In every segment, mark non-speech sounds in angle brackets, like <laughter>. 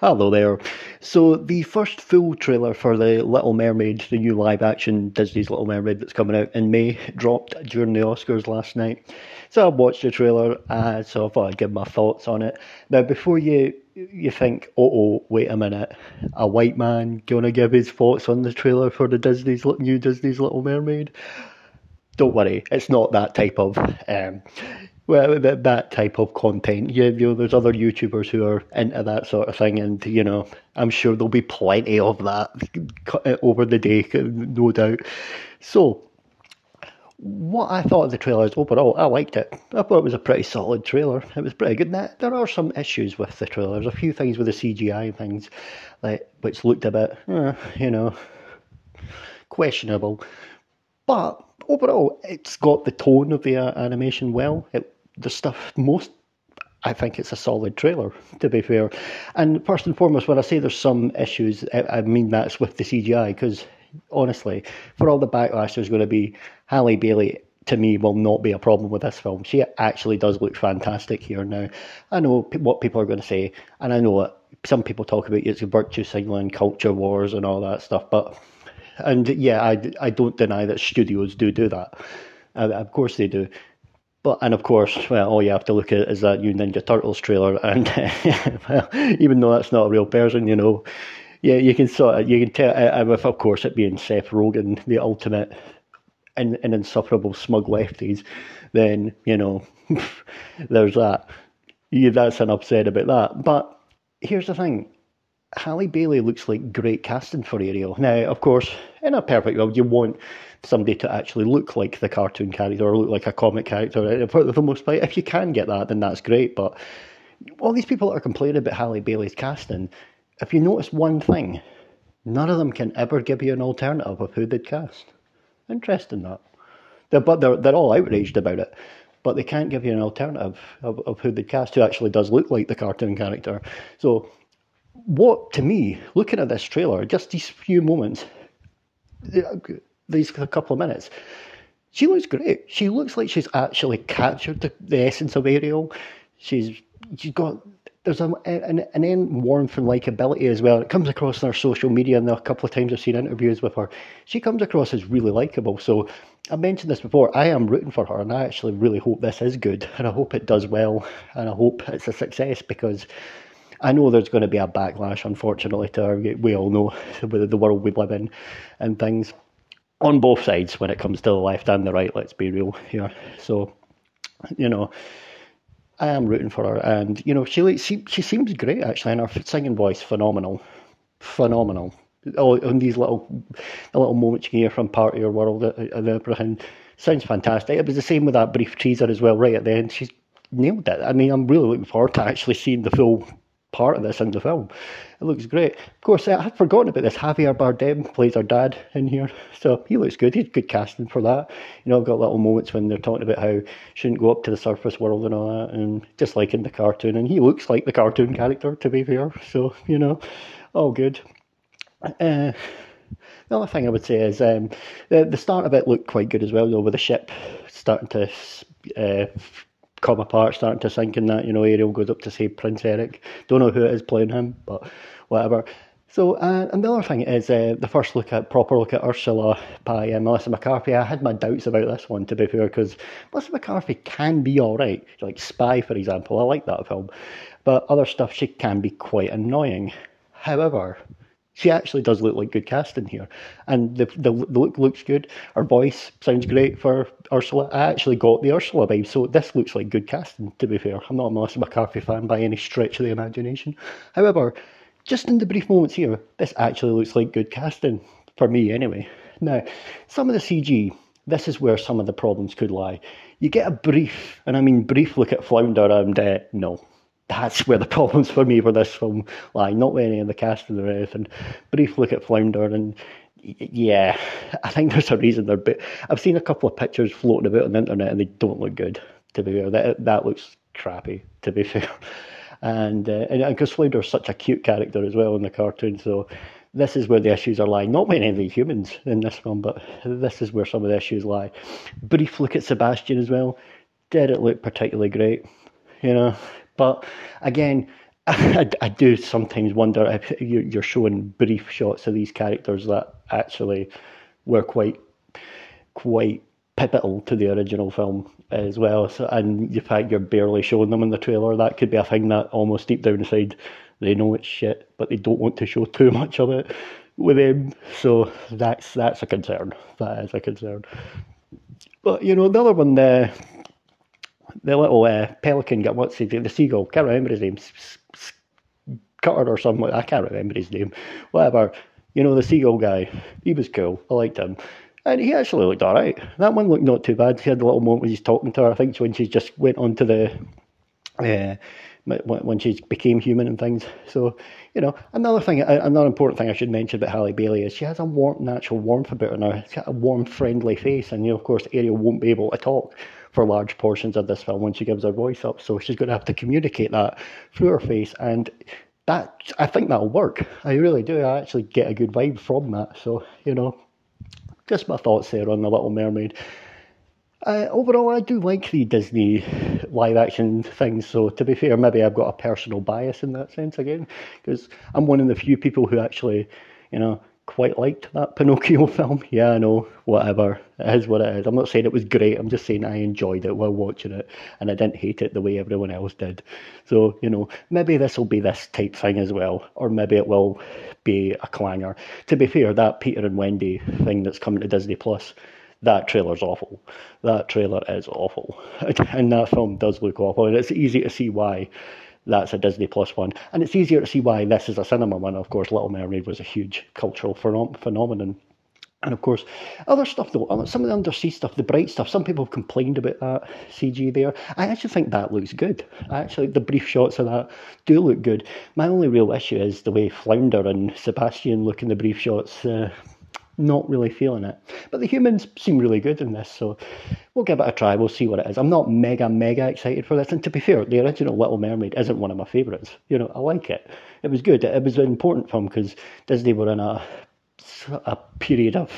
Hello there. So, the first full trailer for The Little Mermaid, the new live action Disney's Little Mermaid that's coming out in May, dropped during the Oscars last night. So, I watched the trailer, uh, so I thought I'd give my thoughts on it. Now, before you you think, oh, oh, wait a minute, a white man going to give his thoughts on the trailer for the Disney's new Disney's Little Mermaid? Don't worry, it's not that type of um, well, that, that type of content. You, you know, there's other YouTubers who are into that sort of thing, and you know, I'm sure there'll be plenty of that over the day, no doubt. So, what I thought of the trailer is overall, I liked it. I thought it was a pretty solid trailer. It was pretty good. Now, there are some issues with the trailer. There's a few things with the CGI things, like which looked a bit, eh, you know, questionable. But overall, it's got the tone of the uh, animation well. It the stuff most I think it's a solid trailer, to be fair. And first and foremost, when I say there's some issues, I mean that's with the CGI, because honestly, for all the backlash there's going to be, Halle Bailey, to me, will not be a problem with this film. She actually does look fantastic here now. I know what people are going to say, and I know some people talk about it's a virtue signaling, culture wars, and all that stuff, but. And yeah, I, I don't deny that studios do do that. Uh, of course they do. But and of course, well, all you have to look at is that new Ninja Turtles trailer, <laughs> and well, even though that's not a real person, you know, yeah, you can sort of you can tell. Uh, with of course it being Seth Rogen, the ultimate and, and insufferable smug lefties, then you know, <laughs> there's that. Yeah, that's an said about that. But here's the thing: Halle Bailey looks like great casting for Ariel. Now, of course, in a perfect world, you want somebody to actually look like the cartoon character or look like a comic character. For the most part, if you can get that, then that's great. But all these people that are complaining about Halle Bailey's casting, if you notice one thing, none of them can ever give you an alternative of who they'd cast. Interesting that. They're, but they're, they're all outraged about it but they can't give you an alternative of, of who they'd cast who actually does look like the cartoon character. So what to me, looking at this trailer, just these few moments, these couple of minutes, she looks great. She looks like she's actually captured the, the essence of Ariel. She's she's got there's a, an, an end warmth and likability as well. It comes across in her social media, and a couple of times I've seen interviews with her. She comes across as really likable. So I mentioned this before. I am rooting for her, and I actually really hope this is good, and I hope it does well, and I hope it's a success because I know there's going to be a backlash, unfortunately, to our, we all know <laughs> the world we live in and things on both sides when it comes to the left and the right. Let's be real here. So, you know, I am rooting for her, and you know, she she she seems great actually, and her singing voice phenomenal, phenomenal. Oh, and these little little moments you hear from part of your world uh, uh, and everything sounds fantastic. It was the same with that brief teaser as well, right at the end. She's nailed it. I mean, I'm really looking forward to actually seeing the full part of this in the film. It looks great. Of course, I had forgotten about this. Javier Bardem plays our dad in here, so he looks good. He's good casting for that. You know, I've got little moments when they're talking about how shouldn't go up to the surface world and all that, and just like in the cartoon, and he looks like the cartoon character to be fair. So you know, all good. Uh, the other thing I would say is um, the the start of it looked quite good as well, though, with the ship starting to uh, come apart, starting to sink in that. You know, Ariel goes up to save Prince Eric. Don't know who it is playing him, but whatever. So, uh, and the other thing is uh, the first look at proper look at Ursula by uh, Melissa McCarthy. I had my doubts about this one to be fair because Melissa McCarthy can be all right, like Spy for example. I like that film, but other stuff she can be quite annoying. However, she actually does look like good casting here, and the, the the look looks good. Her voice sounds great for Ursula. I actually got the Ursula vibe, so this looks like good casting. To be fair, I'm not a Melissa McCarthy fan by any stretch of the imagination. However, just in the brief moments here, this actually looks like good casting for me, anyway. Now, some of the CG, this is where some of the problems could lie. You get a brief, and I mean brief look at Flounder, and uh, no, that's where the <laughs> problems for me for this film lie. Not with any of the casting or anything. Brief look at Flounder, and yeah, I think there's a reason they're. But I've seen a couple of pictures floating about on the internet, and they don't look good. To be fair, that that looks crappy. To be <laughs> fair, and uh, and because Flounder's such a cute character as well in the cartoon, so this is where the issues are lying. Not with any of the humans in this film, but this is where some of the issues lie. Brief look at Sebastian as well. Did it look particularly great? You know, but again, <laughs> I, I do sometimes wonder if you're showing brief shots of these characters that actually were quite quite pivotal to the original film as well. So, and the fact you're barely showing them in the trailer, that could be a thing that almost deep down inside they know it's shit, but they don't want to show too <laughs> much of it with him. So that's that's a concern. That is a concern. But you know, the other one, the the little uh, pelican got what's he the seagull? Can't remember his name. Cutter or something. I can't remember his name. Whatever. You know, the seagull guy. He was cool. I liked him. And he actually looked alright. That one looked not too bad. He had a little moment when he's talking to her. I think when she just went on to the uh, when she became human and things. So, you know, another thing, another important thing I should mention about Halle Bailey is she has a warm, natural warmth about her now. She's got a warm, friendly face, and you know, of course, Ariel won't be able to talk for large portions of this film when she gives her voice up, so she's going to have to communicate that through her face, and that I think that'll work. I really do. I actually get a good vibe from that. So, you know, just my thoughts there on the Little Mermaid. Uh, overall, I do like the Disney live action things. So, to be fair, maybe I've got a personal bias in that sense again, because I'm one of the few people who actually, you know, quite liked that Pinocchio <laughs> film. Yeah, I know, whatever. It is what it is. I'm not saying it was great. I'm just saying I enjoyed it while watching it, and I didn't hate it the way everyone else did. So, you know, maybe this will be this type thing as well, or maybe it will be a clanger. To be fair, that Peter and Wendy thing that's coming to Disney Plus that trailer's awful. That trailer is awful. <laughs> And that film does look awful. And it's easy to see why that's a Disney Plus one. And it's easier to see why this is a cinema one. Of course, Little Mermaid was a huge cultural phenom- phenomenon. And of course, other stuff though, uh, some of the undersea stuff, the bright stuff, some people have complained about that CG there. I actually think that looks good. Actually, the brief shots of that do look good. My only real issue is the way Flounder and Sebastian look in the brief shots. Uh, not really feeling it. But the humans seem really good in this, so we'll give it a try. We'll see what it is. I'm not mega, mega excited for this. And to be fair, the original Little Mermaid isn't one of my favourites. You know, I like it. It was good. It was an important film because Disney were in a, a period of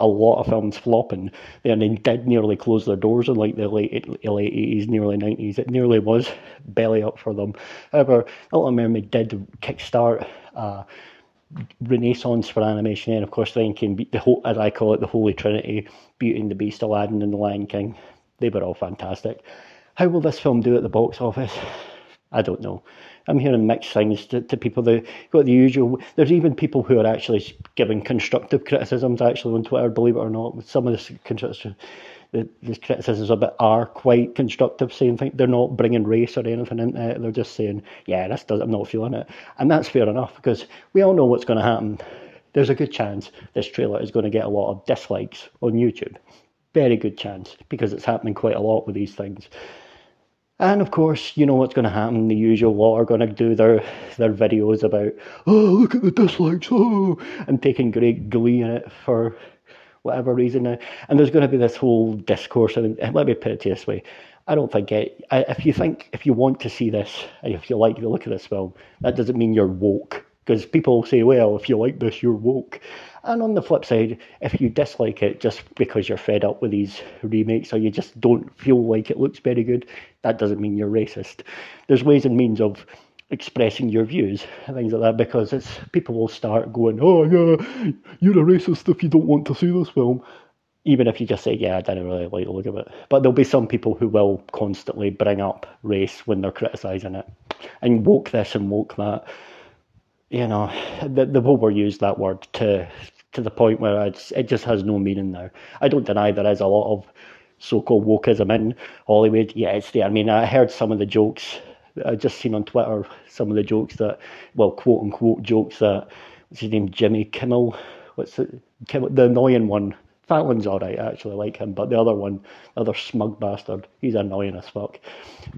a lot of films flopping. And they did nearly close their doors in like the late late eighties, nearly nineties. It nearly was belly up for them. However, Little Mermaid did kickstart. Uh, renaissance for animation. And of course, then came the whole, as I call it, the Holy Trinity: Beauty and the Beast, Aladdin, and the Lion King. They were all fantastic. How will this film do at the box office? I don't know. I'm hearing mixed things to, to people. They got the usual. There's even people who are actually giving constructive criticisms actually on Twitter. Believe it or not, with some of this constructive the, the criticisms of it are quite constructive, saying they're not bringing race or anything into it. They're just saying, yeah, this does, I'm not feeling it. And that's fair enough because we all know what's going to happen. There's a good chance this trailer is going to get a lot of dislikes on YouTube. Very good chance because it's happening quite a lot with these things. And of course, you know what's going to happen. The usual lot are going to do their their videos about, oh, look at the dislikes, oh, and taking great glee in it for whatever reason. Now. And there's going to be this whole discourse. And let me put it this way. I don't think it, if you think, if you want to see this, if you like the look of this film, that doesn't mean you're woke. Because people say, well, if you like this, you're woke. And on the flip side, if you dislike it just because you're fed up with these remakes or you just don't feel like it looks very good, that doesn't mean you're racist. There's ways and means of expressing your views and <laughs> things like that because it's people will start going, oh yeah, you're a racist if you don't want to see this film. Even if you just say, yeah, I didn't really like the look of it. But there'll be some people who will constantly bring up race when they're criticising it and woke this and woke that. You know, the, the overused that word to to the point where it's, it just has no meaning now. I don't deny there is a lot of so-called wokeism in Hollywood. Yeah, it's there. I mean, I heard some of the jokes I just seen on Twitter some of the jokes that, well, quote unquote jokes that what's his name, Jimmy Kimmel, what's it, Kimmel, the annoying one. That one's alright, I actually like him, but the other one, the other smug bastard, he's annoying as fuck.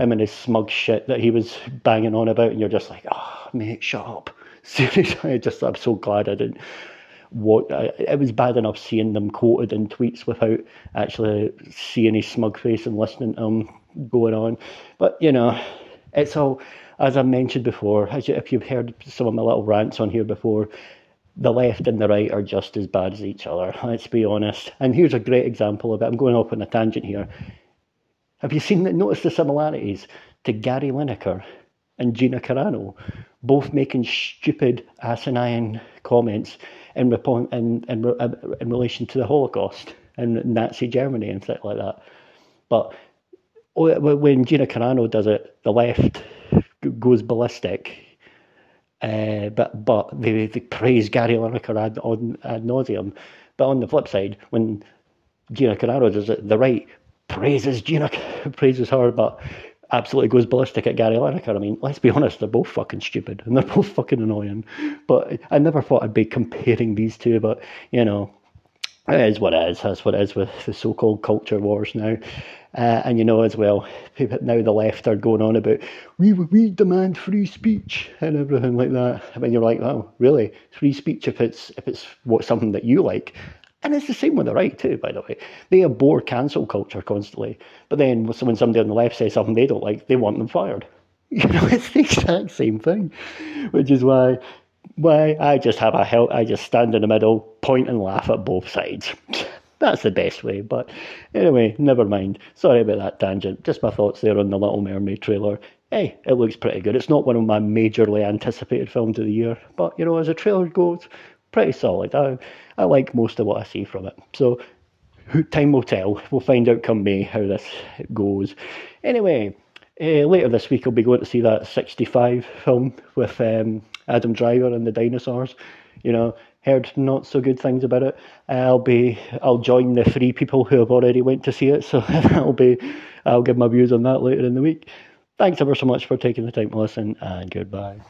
Him and his smug shit that he was banging on about, and you're just like, oh, mate, shut up. <laughs> Seriously, I just, I'm so glad I didn't what it was bad enough seeing them quoted in tweets without actually seeing his smug face and listening to him going on. But you know, it's all, as I mentioned before, as you, if you've heard some of my little rants on here before, the left and the right are just as bad as each other. Let's be honest. And here's a great example of it. I'm going off on a tangent here. Have you seen that? Notice the similarities to Gary Lineker and Gina Carano, both making stupid, asinine comments in, in, in, in relation to the Holocaust and Nazi Germany and stuff like that. But when Gina Carano does it, the left goes ballistic. Uh, but but they, they praise Gary Lineker ad, ad, ad nauseum. But on the flip side, when Gina Carano does it, the right praises Gina, <laughs> praises her, but absolutely goes ballistic at Gary Lineker. I mean, let's be honest, they're both fucking stupid and they're <laughs> both fucking annoying. But I never thought I'd be comparing these two, but you know, it is what it is. That's what it is with the so-called culture wars now. Uh, and you know as well, people now the left are going on about we we demand free speech and everything like that. I mean, you're like, oh, really? Free speech if it's if it's what something that you like. And it's the same with the right too, by the way. They abhor cancel culture constantly, but then when somebody on the left says something they don't like, they want them fired. <laughs> You know, it's the exact same thing, which is why why I just have a help. I just stand in the middle, point and laugh at both sides. That's the best way. But anyway, never mind. Sorry about that tangent. Just my thoughts there on the Little Mermaid trailer. Hey, it looks pretty good. It's not one of my majorly anticipated films of the year, but you know, as a trailer goes, pretty solid. I I like most of what I see from it. So time will tell. We'll find out come May how this goes. Anyway, uh, later this week I'll be going to see that 65 film with um, Adam Driver and the dinosaurs. You know, heard not so good things about it. I'll be I'll join the three people who have already went to see it, so <laughs> I'll be I'll give my views on that later in the week. Thanks ever so much for taking the time to listen, and goodbye.